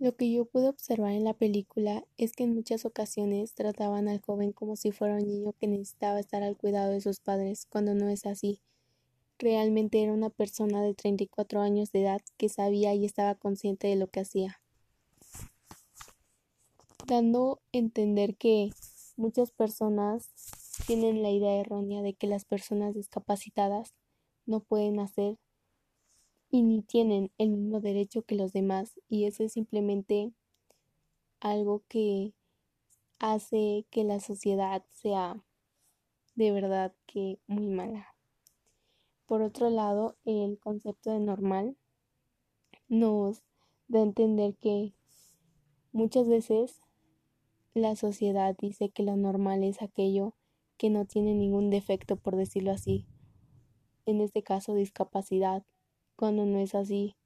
Lo que yo pude observar en la película es que en muchas ocasiones trataban al joven como si fuera un niño que necesitaba estar al cuidado de sus padres, cuando no es así. Realmente era una persona de 34 años de edad que sabía y estaba consciente de lo que hacía. Dando a entender que muchas personas tienen la idea errónea de que las personas discapacitadas no pueden hacer y ni tienen el mismo derecho que los demás y eso es simplemente algo que hace que la sociedad sea de verdad que muy mala. Por otro lado, el concepto de normal nos da a entender que muchas veces la sociedad dice que lo normal es aquello que no tiene ningún defecto, por decirlo así. En este caso, discapacidad cuando no es así.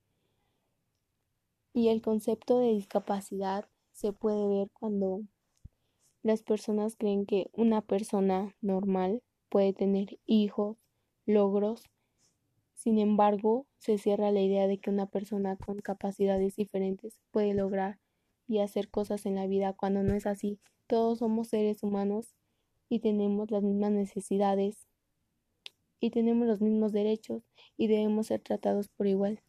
Y el concepto de discapacidad se puede ver cuando las personas creen que una persona normal puede tener hijos, logros. Sin embargo, se cierra la idea de que una persona con capacidades diferentes puede lograr y hacer cosas en la vida cuando no es así. Todos somos seres humanos y tenemos las mismas necesidades y tenemos los mismos derechos y debemos ser tratados por igual.